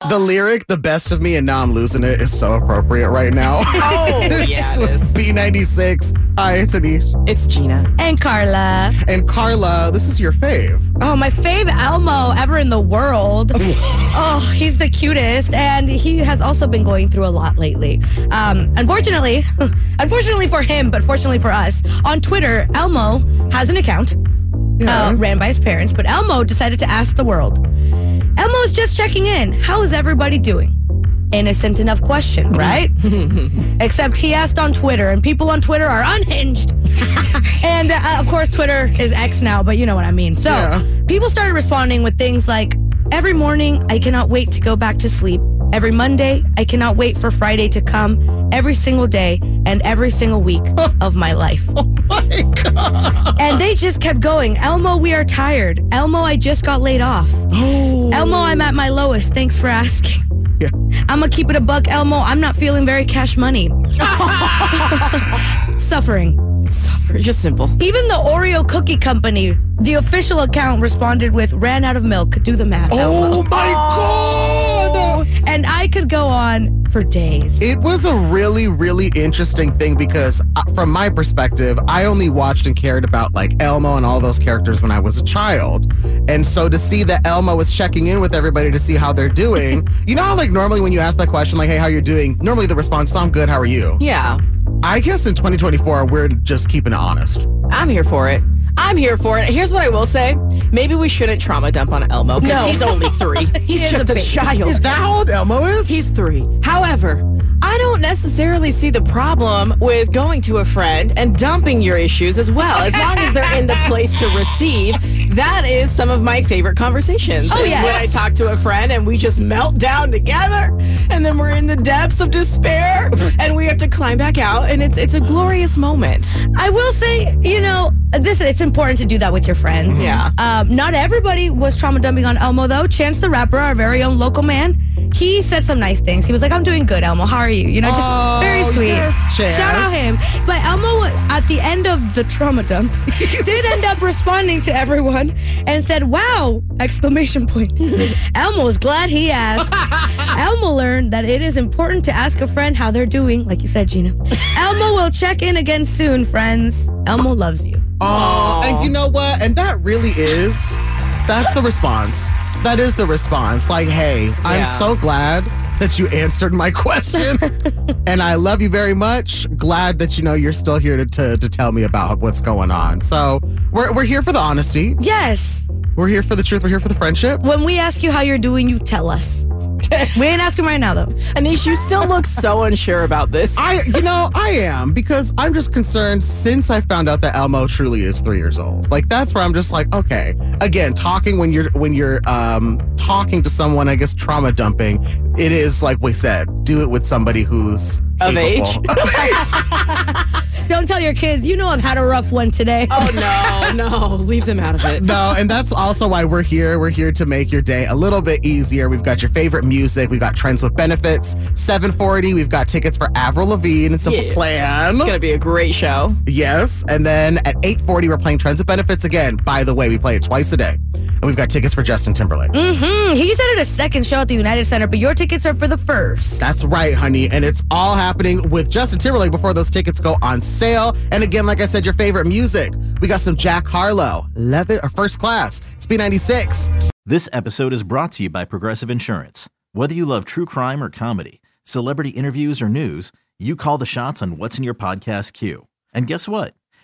The lyric, the best of me, and now I'm losing it, is so appropriate right now. Oh, yeah, it is. B96. Hi, it's Anish. It's Gina. And Carla. And Carla, this is your fave. Oh, my fave Elmo ever in the world. oh, he's the cutest. And he has also been going through a lot lately. Um, unfortunately, unfortunately for him, but fortunately for us, on Twitter, Elmo has an account Yeah. uh, ran by his parents, but Elmo decided to ask the world. Elmo's just checking in. How is everybody doing? Innocent enough question, right? Except he asked on Twitter, and people on Twitter are unhinged. and uh, of course, Twitter is X now, but you know what I mean. So Yeah. people started responding with things like, Every morning, I cannot wait to go back to sleep. Every Monday, I cannot wait for Friday to come. Every single day and every single week of my life. Oh my God. And they just kept going. Elmo, we are tired. Elmo, I just got laid off. Oh. Elmo, I'm at my lowest. Thanks for asking. Yeah. I'm gonna keep it a buck, Elmo. I'm not feeling very cash money. Suffering. Suffer. Just simple. Even the Oreo Cookie Company, the official account responded with ran out of milk. Do the math, Oh Elmo. my God. And I could go on for days. It was a really, really interesting thing because, uh, from my perspective, I only watched and cared about like Elmo and all those characters when I was a child. And so to see that Elmo was checking in with everybody to see how they're doing, you know how, like, normally when you ask that question, like, hey, how you doing? Normally the response, I'm good, how are you? Yeah. I guess in 2024, we're just keeping it honest. I'm here for it. I'm here for it. Here's what I will say. Maybe we shouldn't trauma dump on Elmo because No. he's only three. He's is just a a, child. Is that how old Elmo is? He's three. However, I don't necessarily see the problem with going to a friend and dumping your issues as well. As long as they're in the place to receive, that is some of my favorite conversations. Oh, is yes. When I talk to a friend and we just melt down together and then we're in the depths of despair and we have to climb back out and it's it's a glorious moment. I will say, you know, this it's important to do that with your friends. Yeah. Um, not everybody was trauma dumping on Elmo though. Chance the Rapper, our very own local man, he said some nice things. He was like, "I'm doing good, Elmo. How are you?" You know, just Oh, very sweet. yes, Shout out him. But Elmo, at the end of the trauma dump, did end up responding to everyone and said, "Wow!" Exclamation point. Elmo was glad he asked. Elmo learned that it is important to ask a friend how they're doing, like you said, Gina. Elmo will check in again soon, friends. Elmo loves you. Oh, and you know what? And that really is, that's the response. That is the response. Like, hey, I'm so glad that you answered my question. and I love you very much. Glad that you know you're still here to, to, to tell me about what's going on. So we're, we're here for the honesty. Yes. We're here for the truth. We're here for the friendship. When we ask you how you're doing, you tell us. we ain't asking right now, though. Anish, you still look so unsure about this. I, you know, I am because I'm just concerned since I found out that Elmo truly is three years old. Like that's where I'm just like, okay. Again, talking when you're when you're um talking to someone, I guess trauma dumping. It is like we said, do it with somebody who's Of capable. age? Of age. Don't tell your kids, you know I've had a rough one today. Oh no, no, leave them out of it. No, and that's also why we're here. We're here to make your day a little bit easier. We've got your favorite music. We've got trends with benefits. 740. We've got tickets for Avril Lavigne and Simple Yeah. Plan. It's gonna be a great show. Yes. And then at 840, we're playing Trends of Benefits again. By the way, we play it twice a day. And we've got tickets for Justin Timberlake. Mm, he said it a second show at the United Center, but your tickets are for the first. That's right, honey. And it's all happening with Justin Timberlake before those tickets go on sale. And again, like I said, your favorite music. We got some Jack Harlow, Love It or First Class. It's B96. This episode is brought to you by Progressive Insurance. Whether you love true crime or comedy, celebrity interviews or news, you call the shots on what's in your podcast queue. And guess what?